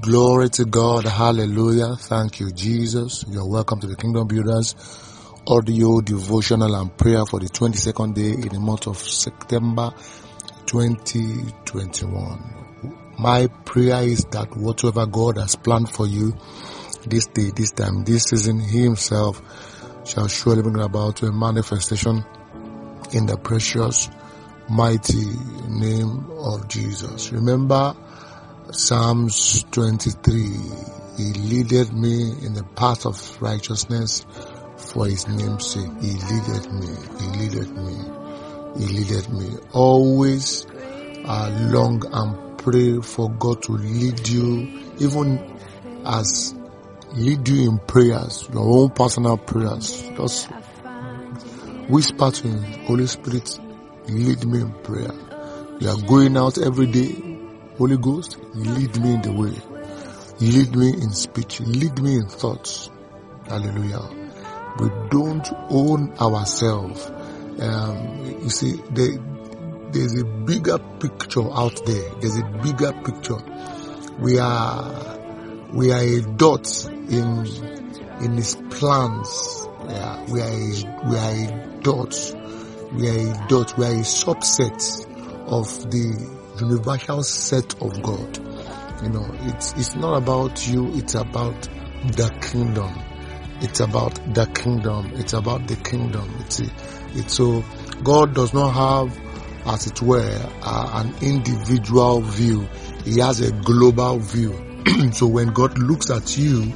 Glory to God. Hallelujah. Thank you, Jesus. You're welcome to the Kingdom Builders audio devotional and prayer for the 22nd day in the month of September 2021. My prayer is that whatever God has planned for you this day, this time, this season, He Himself shall surely bring about a manifestation in the precious, mighty name of Jesus. Remember Psalms 23. He leadeth me in the path of righteousness for his name's sake. He leadeth me. He leadeth me. He leadeth me. Always uh, long and pray for God to lead you, even as lead you in prayers, your own personal prayers. Just whisper to him, Holy Spirit, lead me in prayer. You are going out every day. Holy Ghost, lead me in the way. Lead me in speech. Lead me in thoughts. Hallelujah. We don't own ourselves. Um, you see, there, there's a bigger picture out there. There's a bigger picture. We are, we are a dot in, in his plans. Yeah, we are a, we are a dot. We are a dot. We are a subset of the universal set of God. You know, it's, it's not about you. It's about the kingdom. It's about the kingdom. It's about the kingdom. It's, it's so God does not have, as it were, uh, an individual view. He has a global view. so when God looks at you,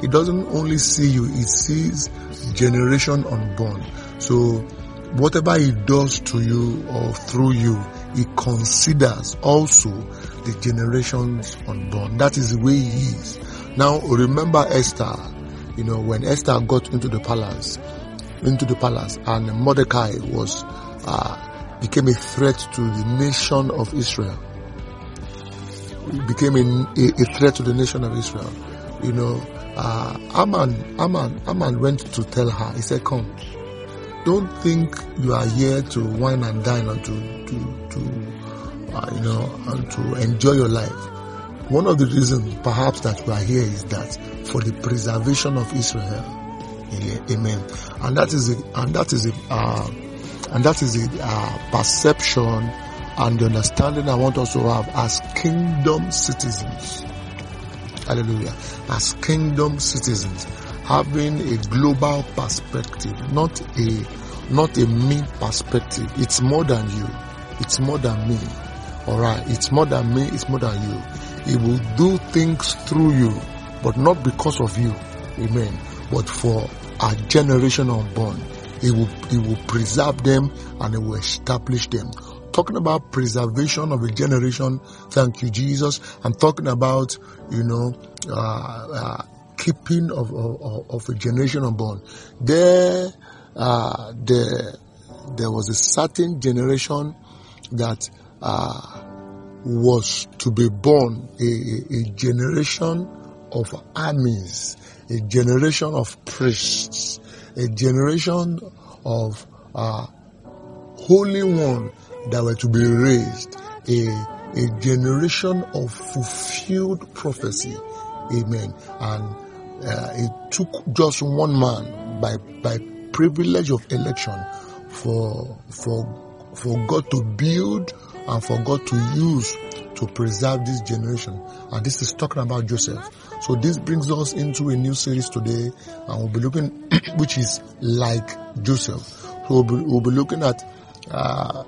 He doesn't only see you, He sees generation unborn. So whatever He does to you or through you, He considers also the generations unborn. That is the way He is. Now remember Esther, you know, when Esther got into the palace, into the palace and Mordecai was, uh, became a threat to the nation of Israel. became a, a, a, threat to the nation of Israel. You know, uh, Aman, Aman, Aman went to tell her, he said, come, don't think you are here to wine and dine or to, to, to, uh, you know, and to enjoy your life. One of the reasons perhaps that we are here is that for the preservation of Israel. Amen. And that is a, and that is a, uh, and that is a uh, perception and the understanding I want us to have as kingdom citizens. Hallelujah. As kingdom citizens, having a global perspective, not a, not a me perspective. It's more than you. It's more than me. Alright. It's more than me. It's more than you. He will do things through you, but not because of you. Amen. But for a generation unborn, he will, he will preserve them and he will establish them. Talking about preservation of a generation. Thank you, Jesus. I'm talking about, you know, uh, uh, keeping of, of, of, a generation unborn. There, uh, there, there was a certain generation that, uh, was to be born a, a, generation of armies, a generation of priests, a generation of uh, holy one that were to be raised, a, a generation of fulfilled prophecy. Amen. And uh, it took just one man by by privilege of election for for for God to build and for God to use to preserve this generation. And this is talking about Joseph. So this brings us into a new series today and we'll be looking, which is like Joseph. So we'll be, we'll be looking at, uh,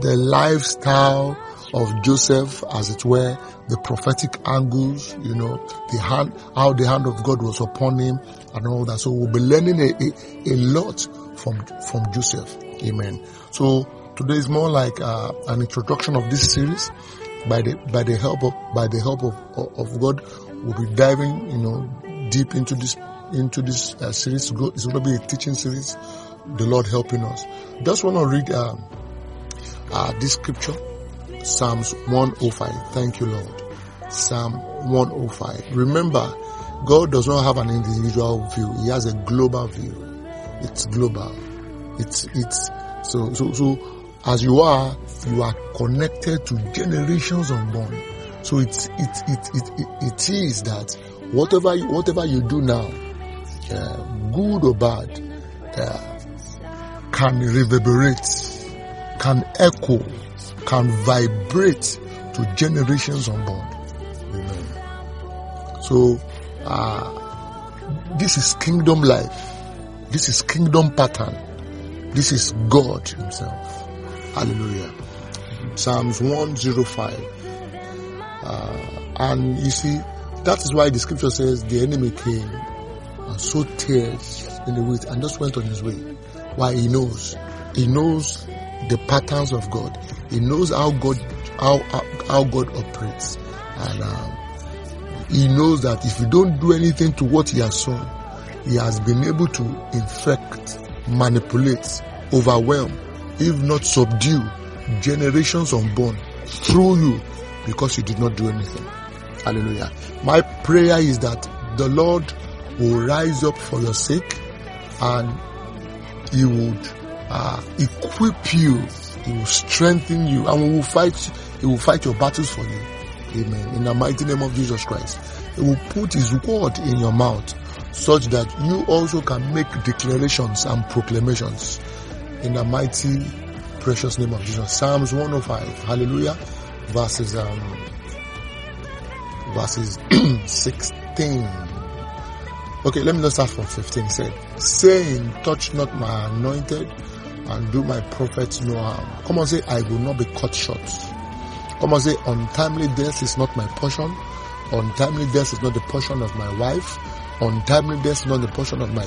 the lifestyle of Joseph, as it were, the prophetic angles, you know, the hand, how the hand of God was upon him and all that. So we'll be learning a, a, a lot from, from Joseph. Amen. So today is more like uh, an introduction of this series. By the by the help of by the help of of God, we'll be diving, you know, deep into this into this uh, series. It's going to be a teaching series. The Lord helping us. Just want to read um, uh, this scripture, Psalms 105. Thank you, Lord. Psalm 105. Remember, God does not have an individual view. He has a global view. It's global. It's it's so so so as you are, you are connected to generations unborn. So it's it it it it, it is that whatever you, whatever you do now, uh, good or bad, uh, can reverberate, can echo, can vibrate to generations unborn. Amen. So, uh, this is kingdom life. This is kingdom pattern. This is God Himself. Hallelujah. Psalms 105. Uh, and you see, that is why the scripture says the enemy came and sowed tares in the wheat and just went on his way. Why he knows. He knows the patterns of God. He knows how God how how God operates, and um, he knows that if you don't do anything to what he has sown, he has been able to infect, manipulate, overwhelm, if not subdue, generations unborn through you because you did not do anything. Hallelujah. My prayer is that the Lord will rise up for your sake and he would uh, equip you, he will strengthen you, and we will fight, he will fight your battles for you. Amen. In the mighty name of Jesus Christ. He will put his word in your mouth such that you also can make declarations and proclamations in the mighty precious name of Jesus. Psalms 105. Hallelujah. Verses um verses 16. Okay, let me just start from 15. He said, saying, touch not my anointed and do my prophets no harm. Come on, say, I will not be cut short. Come on, say, untimely death is not my portion. Untimely death is not the portion of my wife. Untimely death is not the portion of my,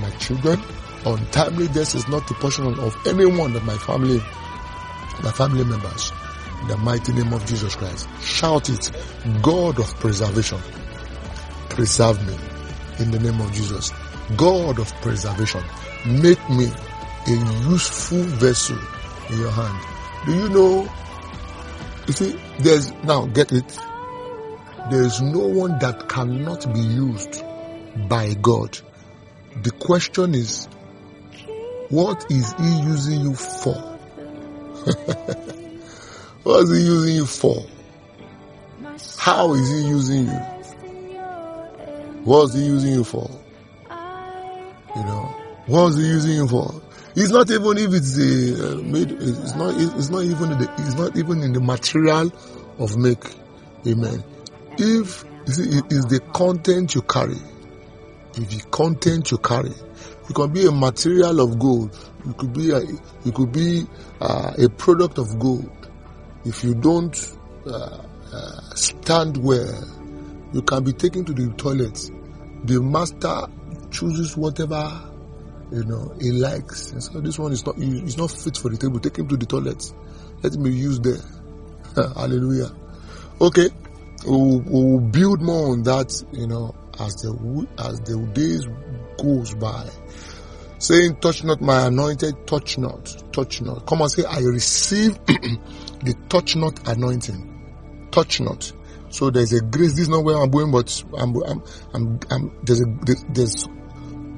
my children. Untimely death is not the portion of anyone of my family, my family members. In the mighty name of Jesus Christ. Shout it. God of preservation. Preserve me. In the name of Jesus. God of preservation. Make me a useful vessel in your hand. Do you know? You see, there's, now get it. There's no one that cannot be used by God. The question is, what is He using you for? what is He using you for? How is He using you? What is He using you for? You know, what is He using you for? It's not even if it's a uh, made. It's not. It's not even. The, it's not even in the material of make. Amen. If see, it is the content you carry. If the content you carry, you can be a material of gold. You could be a. Could be uh, a product of gold. If you don't uh, uh, stand well, you can be taken to the toilet. The master chooses whatever you know, he likes. And so this one is not, he's not fit for the table. Take him to the toilet. Let him be used there. Hallelujah. Okay. We'll, we'll, build more on that, you know, as the, as the days goes by. Saying, touch not my anointed, touch not, touch not. Come on, say, I receive the touch not anointing. Touch not. So there's a grace. This is not where I'm going, but I'm, I'm, I'm there's a, there's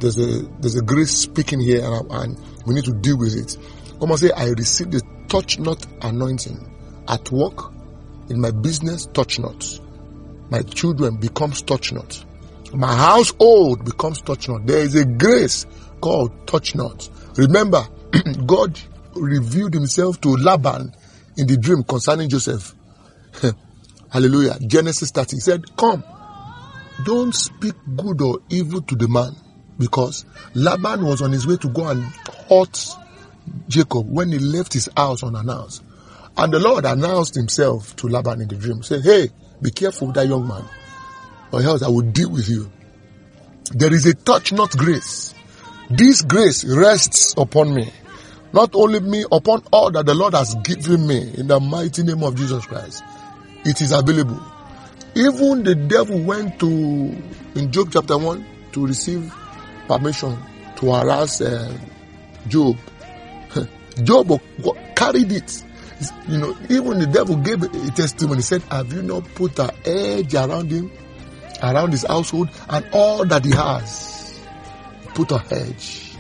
there's a there's a grace speaking here and, and we need to deal with it. Come on, say, I receive the touch not anointing at work, in my business, touch not. My children becomes touch not. My household becomes touch not. There is a grace called touch not. Remember, God revealed himself to Laban in the dream concerning Joseph. Hallelujah. Genesis 30. He said, Come, don't speak good or evil to the man because Laban was on his way to go and hurt Jacob when he left his house unannounced. And the Lord announced himself to Laban in the dream, saying, Hey, be careful with that young man, or else I will deal with you. There is a touch not grace. This grace rests upon me. Not only me, upon all that the Lord has given me in the mighty name of Jesus Christ. It is available. Even the devil went to, in Job chapter 1, to receive permission to harass uh, Job. Job carried it. You know, even the devil gave a testimony. He said, Have you not put an edge around him, around his household, and all that he has? Put a hedge.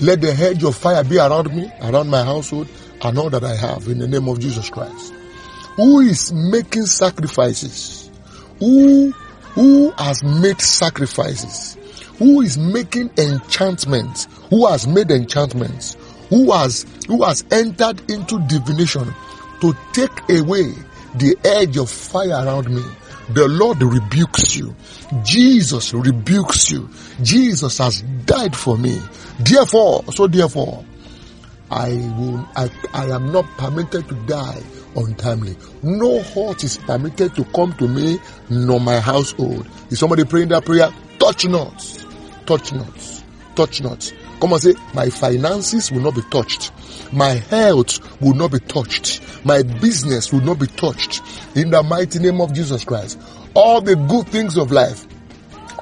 Let the hedge of fire be around me, around my household, and all that I have in the name of Jesus Christ. who is making sacrifices, who, who has made sacrifices, who is making enchantments, who has made enchantments, who has, who has entered into divination to take away the edge of fire around me. The Lord rebukes you. Jesus rebukes you. Jesus has died for me. Therefore, so therefore, I will, I, I am not permitted to die untimely. No hurt is permitted to come to me, nor my household. Is somebody praying that prayer? Touch not. Touch not. Touch not. Come on, say, my finances will not be touched. My health will not be touched. My business will not be touched. In the mighty name of Jesus Christ. All the good things of life,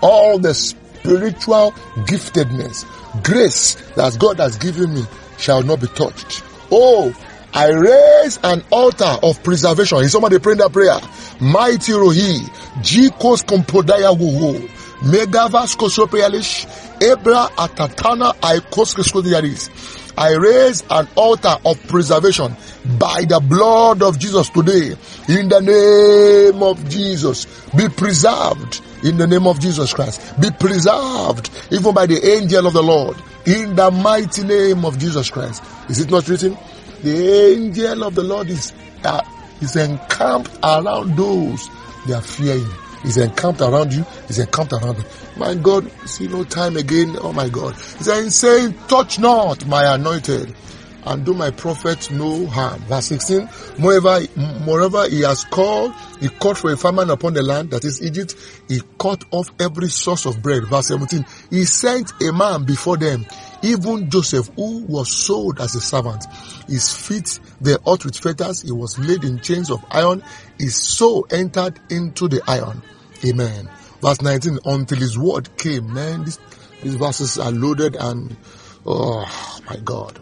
all the spiritual giftedness, grace that God has given me shall not be touched. Oh, I raise an altar of preservation. Is somebody praying that prayer? Mighty Rohi, Jikos Kompodaya Wuhu, Megavas Kosopealish, Ebra Atatana Aikos. I raise an altar of preservation by the blood of Jesus today. In the name of Jesus, be preserved in the name of Jesus Christ. Be preserved even by the angel of the Lord in the mighty name of Jesus Christ. Is it not written? The angel of the Lord is, uh, is encamped around those that fear him. He's encamped around you. He's encamped around me. My God, see no time again. Oh my God. He's saying, touch not my anointed and do my prophet no harm. Verse 16, moreover, moreover he has called, he called for a famine upon the land, that is Egypt. He cut off every source of bread. Verse 17, he sent a man before them, even Joseph, who was sold as a servant. His feet they ought with fetters. He was laid in chains of iron. His soul entered into the iron. Amen. Verse 19, until his word came. Man, this, these verses are loaded and, oh my God.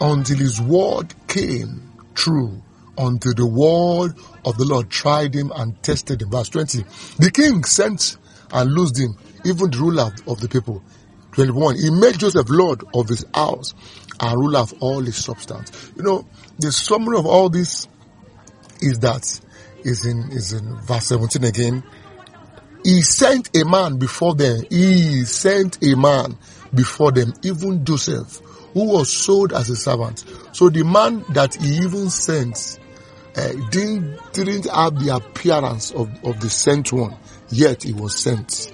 Until his word came true. Until the word of the Lord tried him and tested him. Verse 20, the king sent and loosed him, even the ruler of the people. 21, he made Joseph Lord of his house and ruler of all his substance. You know, the summary of all this is that is in is in verse 17 again. He sent a man before them. He sent a man before them, even Joseph, who was sold as a servant. So the man that he even sent uh, didn't didn't have the appearance of, of the sent one, yet he was sent.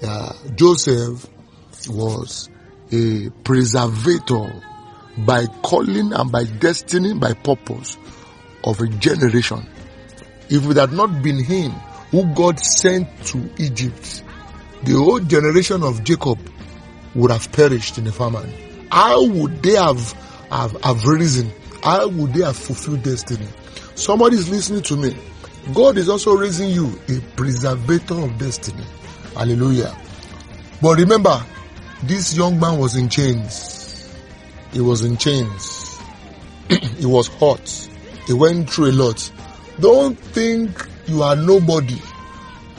Uh, Joseph was a preservator by calling and by destiny, by purpose of a generation. If it had not been him who God sent to Egypt, the whole generation of Jacob would have perished in the famine. How would they have, have, have risen? How would they have fulfilled destiny? Somebody is listening to me. God is also raising you a preservator of destiny. Hallelujah. But remember, this young man was in chains. He was in chains. he was hot. He went through a lot. Don't think you are nobody.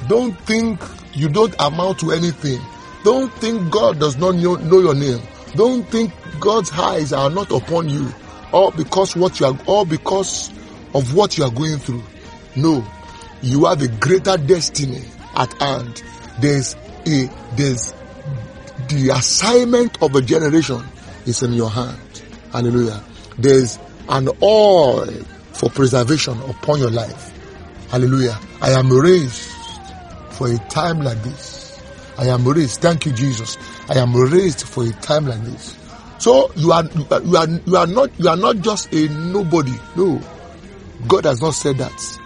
Don't think you don't amount to anything. Don't think God does not know, your name. Don't think God's eyes are not upon you, all because what you are, all because of what you are going through. No, you have a greater destiny at hand. There's a there's the assignment of a generation is in your hand. Hallelujah. There's an oil for preservation upon your life. Hallelujah. I am raised for a time like this. I am raised. Thank you, Jesus. I am raised for a time like this. So you are you are you are not you are not just a nobody. No, God has not said that.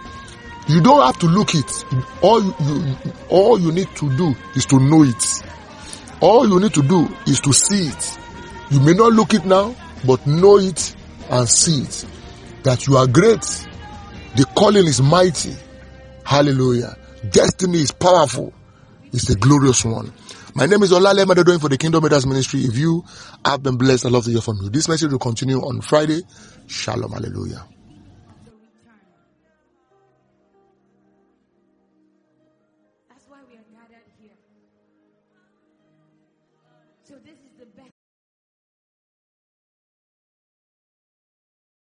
You don't have to look it. All you, all you need to do is to know it. All you need to do is to see it. You may not look it now, but know it and see it. That you are great. The calling is mighty. Hallelujah. Destiny is powerful. It's a glorious one. My name is Olale doing for the Kingdom Leaders Ministry. If you have been blessed, I love to hear from you. This message will continue on Friday. Shalom. Hallelujah.